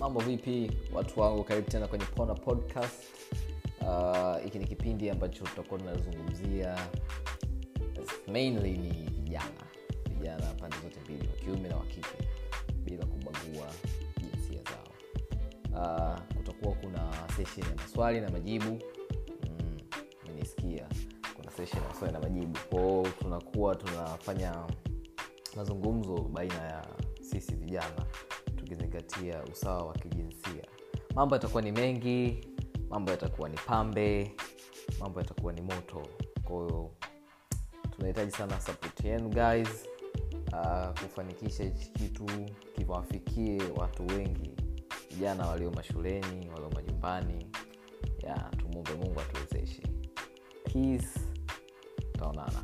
mambo vipi watu wangu karibu tena kwenye pona podcast. Hiki uh, ni kipindi ambacho tutakuwa tunazungumzia mainly ni vijana. Vijana pande zote mbili wa kiume na wa kike bila kubagua jinsia zao. Uh, kutakuwa kuna seshen ya maswali na majibu. Mm, kuna seshen ya maswali na majibu. Kwao tunakuwa tunafanya mazungumzo baina ya sisi vijana tukizingatia usawa wa kijinsia. Mambo yatakuwa ni mengi mambo yatakuwa ni pambe mambo yatakuwa ni moto. Kwahiyo tunahitaji sana support yenu guys uh, kufanikisha hichi kitu kiwafikie watu wengi. Vijana walio mashuleni walio majumbani ya tumumbe mungu atuwezeshe. Peace. Tutaonana